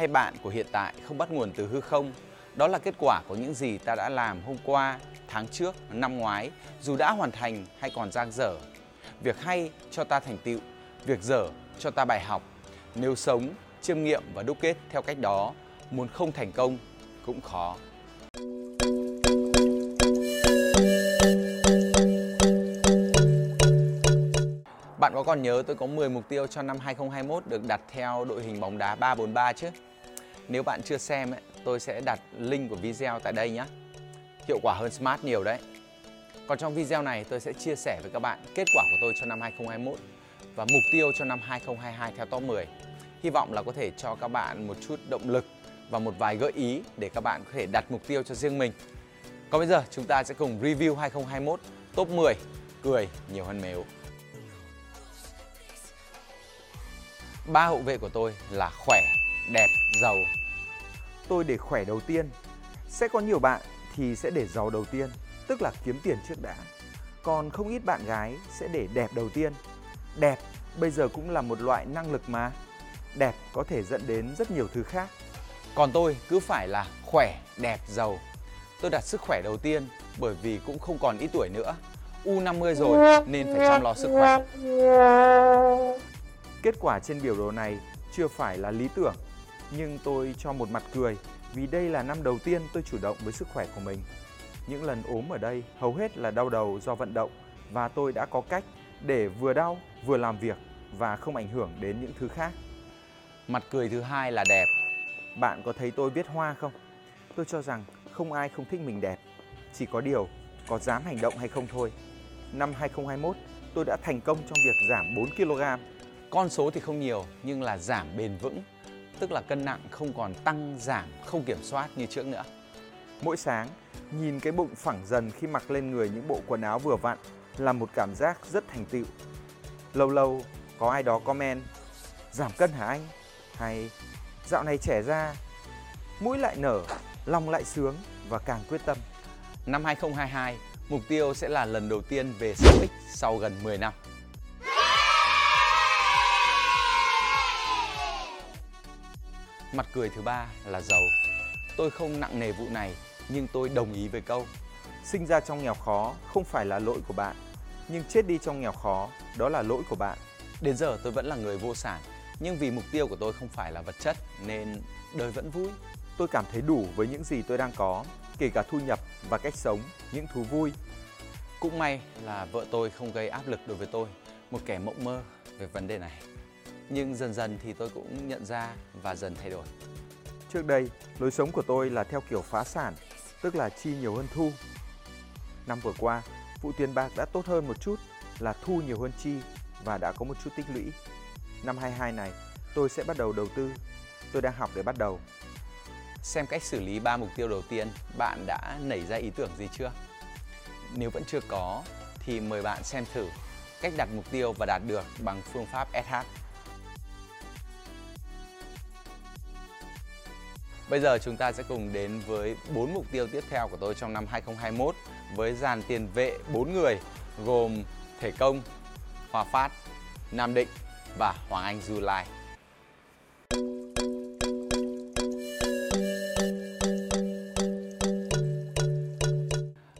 hay bạn của hiện tại không bắt nguồn từ hư không. Đó là kết quả của những gì ta đã làm hôm qua, tháng trước, năm ngoái, dù đã hoàn thành hay còn dang dở. Việc hay cho ta thành tựu, việc dở cho ta bài học. Nếu sống, chiêm nghiệm và đúc kết theo cách đó, muốn không thành công cũng khó. Bạn có còn nhớ tôi có 10 mục tiêu cho năm 2021 được đặt theo đội hình bóng đá 343 chứ? Nếu bạn chưa xem, ấy, tôi sẽ đặt link của video tại đây nhé. Hiệu quả hơn Smart nhiều đấy. Còn trong video này tôi sẽ chia sẻ với các bạn kết quả của tôi cho năm 2021 và mục tiêu cho năm 2022 theo top 10. Hy vọng là có thể cho các bạn một chút động lực và một vài gợi ý để các bạn có thể đặt mục tiêu cho riêng mình. Còn bây giờ chúng ta sẽ cùng review 2021 top 10 cười nhiều hơn mếu. Ba hậu vệ của tôi là khỏe, đẹp, giàu. Tôi để khỏe đầu tiên. Sẽ có nhiều bạn thì sẽ để giàu đầu tiên, tức là kiếm tiền trước đã. Còn không ít bạn gái sẽ để đẹp đầu tiên. Đẹp bây giờ cũng là một loại năng lực mà. Đẹp có thể dẫn đến rất nhiều thứ khác. Còn tôi cứ phải là khỏe, đẹp, giàu. Tôi đặt sức khỏe đầu tiên bởi vì cũng không còn ít tuổi nữa. U50 rồi nên phải chăm lo sức khỏe. Kết quả trên biểu đồ này chưa phải là lý tưởng, nhưng tôi cho một mặt cười vì đây là năm đầu tiên tôi chủ động với sức khỏe của mình. Những lần ốm ở đây hầu hết là đau đầu do vận động và tôi đã có cách để vừa đau vừa làm việc và không ảnh hưởng đến những thứ khác. Mặt cười thứ hai là đẹp. Bạn có thấy tôi viết hoa không? Tôi cho rằng không ai không thích mình đẹp, chỉ có điều có dám hành động hay không thôi. Năm 2021, tôi đã thành công trong việc giảm 4 kg. Con số thì không nhiều nhưng là giảm bền vững, tức là cân nặng không còn tăng giảm không kiểm soát như trước nữa. Mỗi sáng, nhìn cái bụng phẳng dần khi mặc lên người những bộ quần áo vừa vặn là một cảm giác rất thành tựu. Lâu lâu có ai đó comment giảm cân hả anh? Hay dạo này trẻ ra, mũi lại nở, lòng lại sướng và càng quyết tâm. Năm 2022, mục tiêu sẽ là lần đầu tiên về 6X sau gần 10 năm. Mặt cười thứ ba là giàu. Tôi không nặng nề vụ này nhưng tôi đồng ý với câu Sinh ra trong nghèo khó không phải là lỗi của bạn, nhưng chết đi trong nghèo khó đó là lỗi của bạn. Đến giờ tôi vẫn là người vô sản nhưng vì mục tiêu của tôi không phải là vật chất nên đời vẫn vui. Tôi cảm thấy đủ với những gì tôi đang có, kể cả thu nhập và cách sống, những thú vui. Cũng may là vợ tôi không gây áp lực đối với tôi, một kẻ mộng mơ về vấn đề này. Nhưng dần dần thì tôi cũng nhận ra và dần thay đổi. Trước đây, lối sống của tôi là theo kiểu phá sản, tức là chi nhiều hơn thu. Năm vừa qua, vụ tiền bạc đã tốt hơn một chút là thu nhiều hơn chi và đã có một chút tích lũy. Năm 22 này, tôi sẽ bắt đầu đầu tư. Tôi đang học để bắt đầu. Xem cách xử lý ba mục tiêu đầu tiên, bạn đã nảy ra ý tưởng gì chưa? Nếu vẫn chưa có thì mời bạn xem thử cách đặt mục tiêu và đạt được bằng phương pháp SH. Bây giờ chúng ta sẽ cùng đến với 4 mục tiêu tiếp theo của tôi trong năm 2021 với dàn tiền vệ 4 người gồm Thể Công, Hòa Phát, Nam Định và Hoàng Anh Du Lai.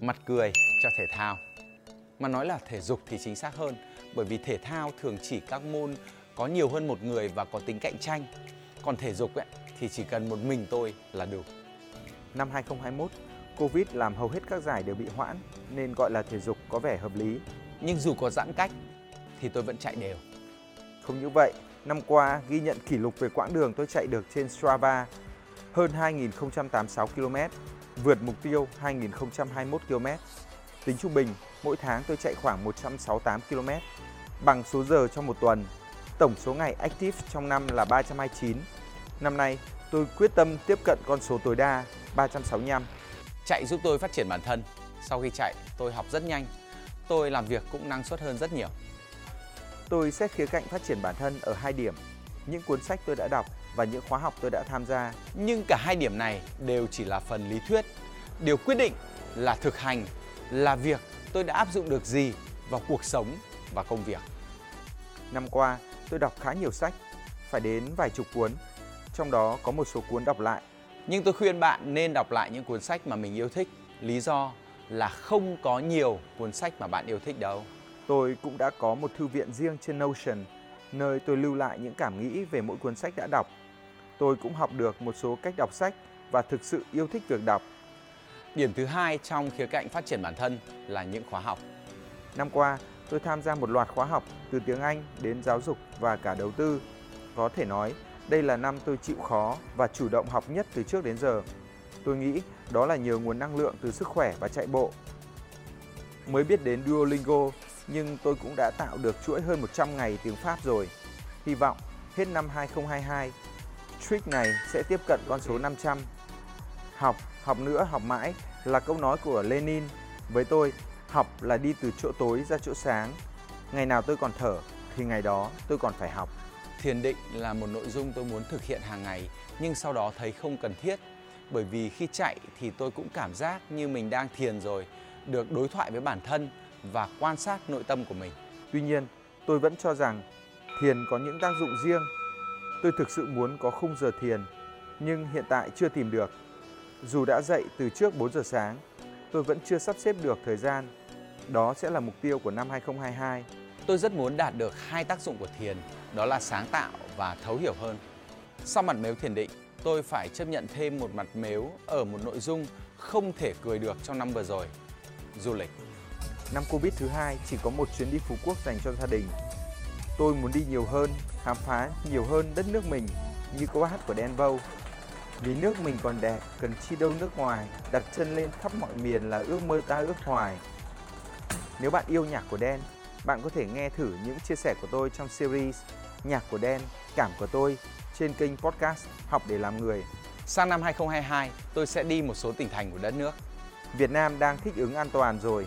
Mặt cười cho thể thao. Mà nói là thể dục thì chính xác hơn bởi vì thể thao thường chỉ các môn có nhiều hơn một người và có tính cạnh tranh. Còn thể dục ấy, thì chỉ cần một mình tôi là đủ. Năm 2021, Covid làm hầu hết các giải đều bị hoãn nên gọi là thể dục có vẻ hợp lý. Nhưng dù có giãn cách thì tôi vẫn chạy đều. Không như vậy, năm qua ghi nhận kỷ lục về quãng đường tôi chạy được trên Strava hơn 2.086 km, vượt mục tiêu 2.021 km. Tính trung bình, mỗi tháng tôi chạy khoảng 168 km, bằng số giờ trong một tuần. Tổng số ngày active trong năm là 329. Năm nay, tôi quyết tâm tiếp cận con số tối đa 365. Chạy giúp tôi phát triển bản thân. Sau khi chạy, tôi học rất nhanh. Tôi làm việc cũng năng suất hơn rất nhiều. Tôi xét khía cạnh phát triển bản thân ở hai điểm, những cuốn sách tôi đã đọc và những khóa học tôi đã tham gia. Nhưng cả hai điểm này đều chỉ là phần lý thuyết. Điều quyết định là thực hành, là việc tôi đã áp dụng được gì vào cuộc sống và công việc. Năm qua, tôi đọc khá nhiều sách, phải đến vài chục cuốn. trong đó có một số cuốn đọc lại. Nhưng tôi khuyên bạn nên đọc lại những cuốn sách mà mình yêu thích. Lý do là không có nhiều cuốn sách mà bạn yêu thích đâu. Tôi cũng đã có một thư viện riêng trên Notion, nơi tôi lưu lại những cảm nghĩ về mỗi cuốn sách đã đọc. Tôi cũng học được một số cách đọc sách và thực sự yêu thích việc đọc. Điểm thứ hai trong khía cạnh phát triển bản thân là những khóa học. Năm qua, tôi tham gia một loạt khóa học từ tiếng Anh đến giáo dục và cả đầu tư. Có thể nói, đây là năm tôi chịu khó và chủ động học nhất từ trước đến giờ. Tôi nghĩ đó là nhờ nguồn năng lượng từ sức khỏe và chạy bộ. Mới biết đến Duolingo, nhưng tôi cũng đã tạo được chuỗi hơn 100 ngày tiếng Pháp rồi. Hy vọng hết năm 2022, trick này sẽ tiếp cận con số 500. Học, học nữa, học mãi là câu nói của Lenin. Với tôi, học là đi từ chỗ tối ra chỗ sáng. Ngày nào tôi còn thở thì ngày đó tôi còn phải học. Thiền định là một nội dung tôi muốn thực hiện hàng ngày nhưng sau đó thấy không cần thiết bởi vì khi chạy thì tôi cũng cảm giác như mình đang thiền rồi, được đối thoại với bản thân và quan sát nội tâm của mình. Tuy nhiên, tôi vẫn cho rằng thiền có những tác dụng riêng. Tôi thực sự muốn có khung giờ thiền, nhưng hiện tại chưa tìm được. Dù đã dậy từ trước 4 giờ sáng, tôi vẫn chưa sắp xếp được thời gian. Đó sẽ là mục tiêu của năm 2022. Tôi rất muốn đạt được hai tác dụng của thiền, đó là sáng tạo và thấu hiểu hơn. Sau mặt mếu thiền định, tôi phải chấp nhận thêm một mặt mếu ở một nội dung không thể cười được trong năm vừa rồi, du lịch. Năm Covid thứ hai chỉ có một chuyến đi Phú Quốc dành cho gia đình. Tôi muốn đi nhiều hơn, khám phá nhiều hơn đất nước mình như câu hát của Dan Vâu. Vì nước mình còn đẹp, cần chi đâu nước ngoài, đặt chân lên khắp mọi miền là ước mơ ta ước hoài. Nếu bạn yêu nhạc của Dan, bạn có thể nghe thử những chia sẻ của tôi trong series Nhạc của Dan, Cảm của tôi trên kênh podcast Học để làm người. Sang năm 2022, tôi sẽ đi một số tỉnh thành của đất nước. Việt Nam đang thích ứng an toàn rồi.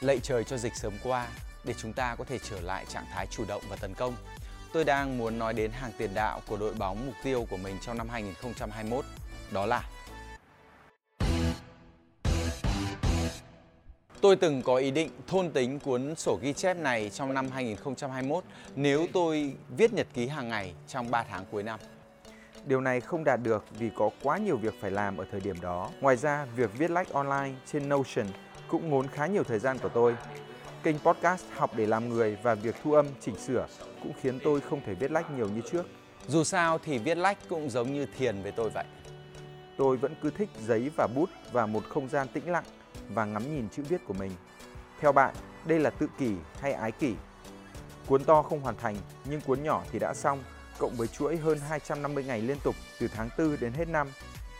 Lạy trời cho dịch sớm qua để chúng ta có thể trở lại trạng thái chủ động và tấn công. Tôi đang muốn nói đến hàng tiền đạo của đội bóng mục tiêu của mình trong năm 2021, đó là Tôi từng có ý định thôn tính cuốn sổ ghi chép này trong năm 2021 nếu tôi viết nhật ký hàng ngày trong 3 tháng cuối năm. Điều này không đạt được vì có quá nhiều việc phải làm ở thời điểm đó. Ngoài ra, việc viết lách online trên Notion cũng ngốn khá nhiều thời gian của tôi. Kênh podcast Học để làm người và việc thu âm, chỉnh sửa cũng khiến tôi không thể viết lách nhiều như trước. Dù sao thì viết lách cũng giống như thiền với tôi vậy. Tôi vẫn cứ thích giấy và bút và một không gian tĩnh lặng và ngắm nhìn chữ viết của mình. Theo bạn, đây là tự kỷ hay ái kỷ? Cuốn to không hoàn thành nhưng cuốn nhỏ thì đã xong, cộng với chuỗi hơn 250 ngày liên tục từ tháng 4 đến hết năm.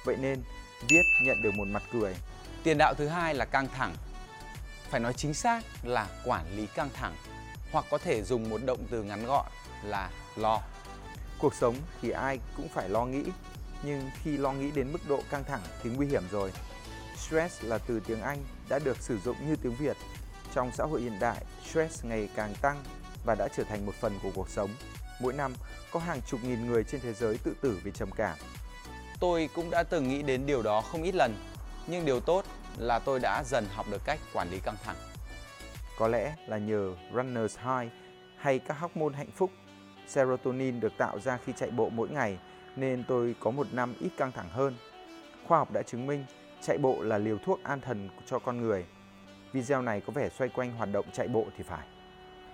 Vậy nên, viết nhận được một mặt cười. Tiền đạo thứ hai là căng thẳng. Phải nói chính xác là quản lý căng thẳng hoặc có thể dùng một động từ ngắn gọn là lo. Cuộc sống thì ai cũng phải lo nghĩ, nhưng khi lo nghĩ đến mức độ căng thẳng thì nguy hiểm rồi. Stress là từ tiếng Anh đã được sử dụng như tiếng Việt. Trong xã hội hiện đại, stress ngày càng tăng và đã trở thành một phần của cuộc sống. Mỗi năm, có hàng chục nghìn người trên thế giới tự tử vì trầm cảm. Tôi cũng đã từng nghĩ đến điều đó không ít lần, nhưng điều tốt là tôi đã dần học được cách quản lý căng thẳng. Có lẽ là nhờ Runner's High hay các hormone hạnh phúc, serotonin được tạo ra khi chạy bộ mỗi ngày nên tôi có một năm ít căng thẳng hơn. Khoa học đã chứng minh chạy bộ là liều thuốc an thần cho con người. Video này có vẻ xoay quanh hoạt động chạy bộ thì phải.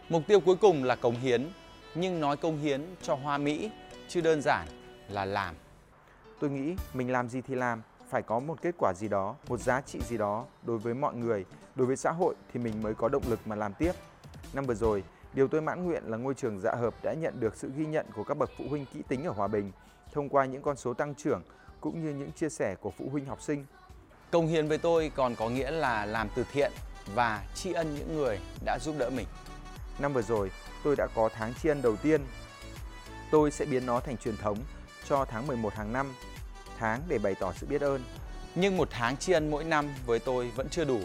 Mục tiêu cuối cùng là cống hiến, nhưng nói cống hiến cho hoa mỹ chứ đơn giản là làm. Tôi nghĩ mình làm gì thì làm, phải có một kết quả gì đó, một giá trị gì đó đối với mọi người, đối với xã hội thì mình mới có động lực mà làm tiếp. Năm vừa rồi, điều tôi mãn nguyện là ngôi trường dạ hợp đã nhận được sự ghi nhận của các bậc phụ huynh kỹ tính ở Hòa Bình thông qua những con số tăng trưởng cũng như những chia sẻ của phụ huynh học sinh. Công hiến với tôi còn có nghĩa là làm từ thiện và tri ân những người đã giúp đỡ mình. Năm vừa rồi, tôi đã có tháng tri ân đầu tiên. Tôi sẽ biến nó thành truyền thống cho tháng 11 hàng năm, tháng để bày tỏ sự biết ơn. Nhưng một tháng tri ân mỗi năm với tôi vẫn chưa đủ.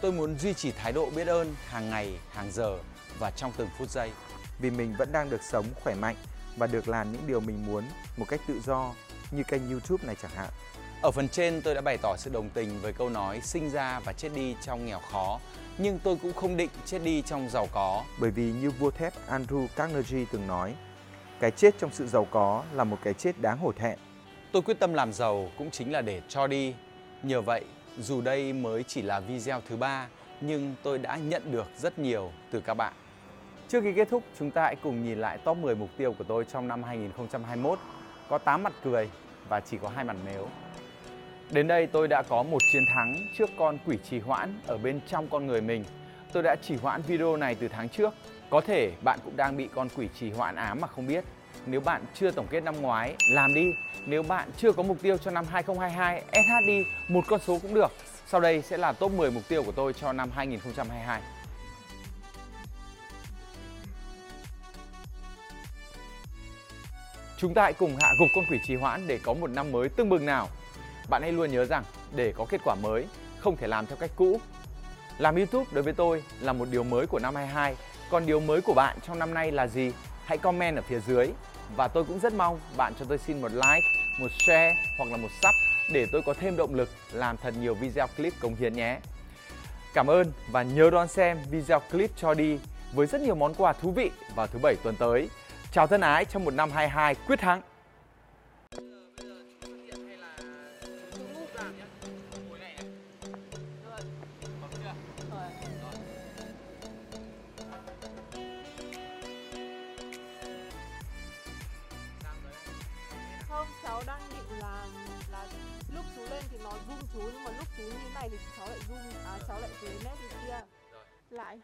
Tôi muốn duy trì thái độ biết ơn hàng ngày, hàng giờ và trong từng phút giây. Vì mình vẫn đang được sống khỏe mạnh và được làm những điều mình muốn một cách tự do như kênh YouTube này chẳng hạn. Ở phần trên tôi đã bày tỏ sự đồng tình với câu nói sinh ra và chết đi trong nghèo khó, nhưng tôi cũng không định chết đi trong giàu có. Bởi vì như vua thép Andrew Carnegie từng nói, cái chết trong sự giàu có là một cái chết đáng hổ thẹn. Tôi quyết tâm làm giàu cũng chính là để cho đi. Nhờ vậy, dù đây mới chỉ là video thứ ba, nhưng tôi đã nhận được rất nhiều từ các bạn. Trước khi kết thúc, chúng ta hãy cùng nhìn lại top 10 mục tiêu của tôi trong năm 2021. Có 8 mặt cười và chỉ có hai mặt nếu. Đến đây tôi đã có một chiến thắng trước con quỷ trì hoãn ở bên trong con người mình. Tôi đã trì hoãn video này từ tháng trước. Có thể bạn cũng đang bị con quỷ trì hoãn ám mà không biết. Nếu bạn chưa tổng kết năm ngoái, làm đi. Nếu bạn chưa có mục tiêu cho năm 2022, SH đi, một con số cũng được. Sau đây sẽ là top 10 mục tiêu của tôi cho năm 2022. Chúng ta hãy cùng hạ gục con quỷ trì hoãn để có một năm mới tương bừng nào. Bạn hãy luôn nhớ rằng để có kết quả mới, không thể làm theo cách cũ. Làm YouTube đối với tôi là một điều mới của năm 22, còn điều mới của bạn trong năm nay là gì? Hãy comment ở phía dưới và tôi cũng rất mong bạn cho tôi xin một like, một share hoặc là một sub để tôi có thêm động lực làm thật nhiều video clip cống hiến nhé. Cảm ơn và nhớ đón xem video clip cho đi với rất nhiều món quà thú vị vào thứ bảy tuần tới. Chào thân ái trong một năm 22 quyết thắng. Không, cháu đang định là là lúc chú lên thì nó zoom chú nhưng mà lúc chú như này thì cháu lại zoom à cháu lại về nét bên kia. Lại.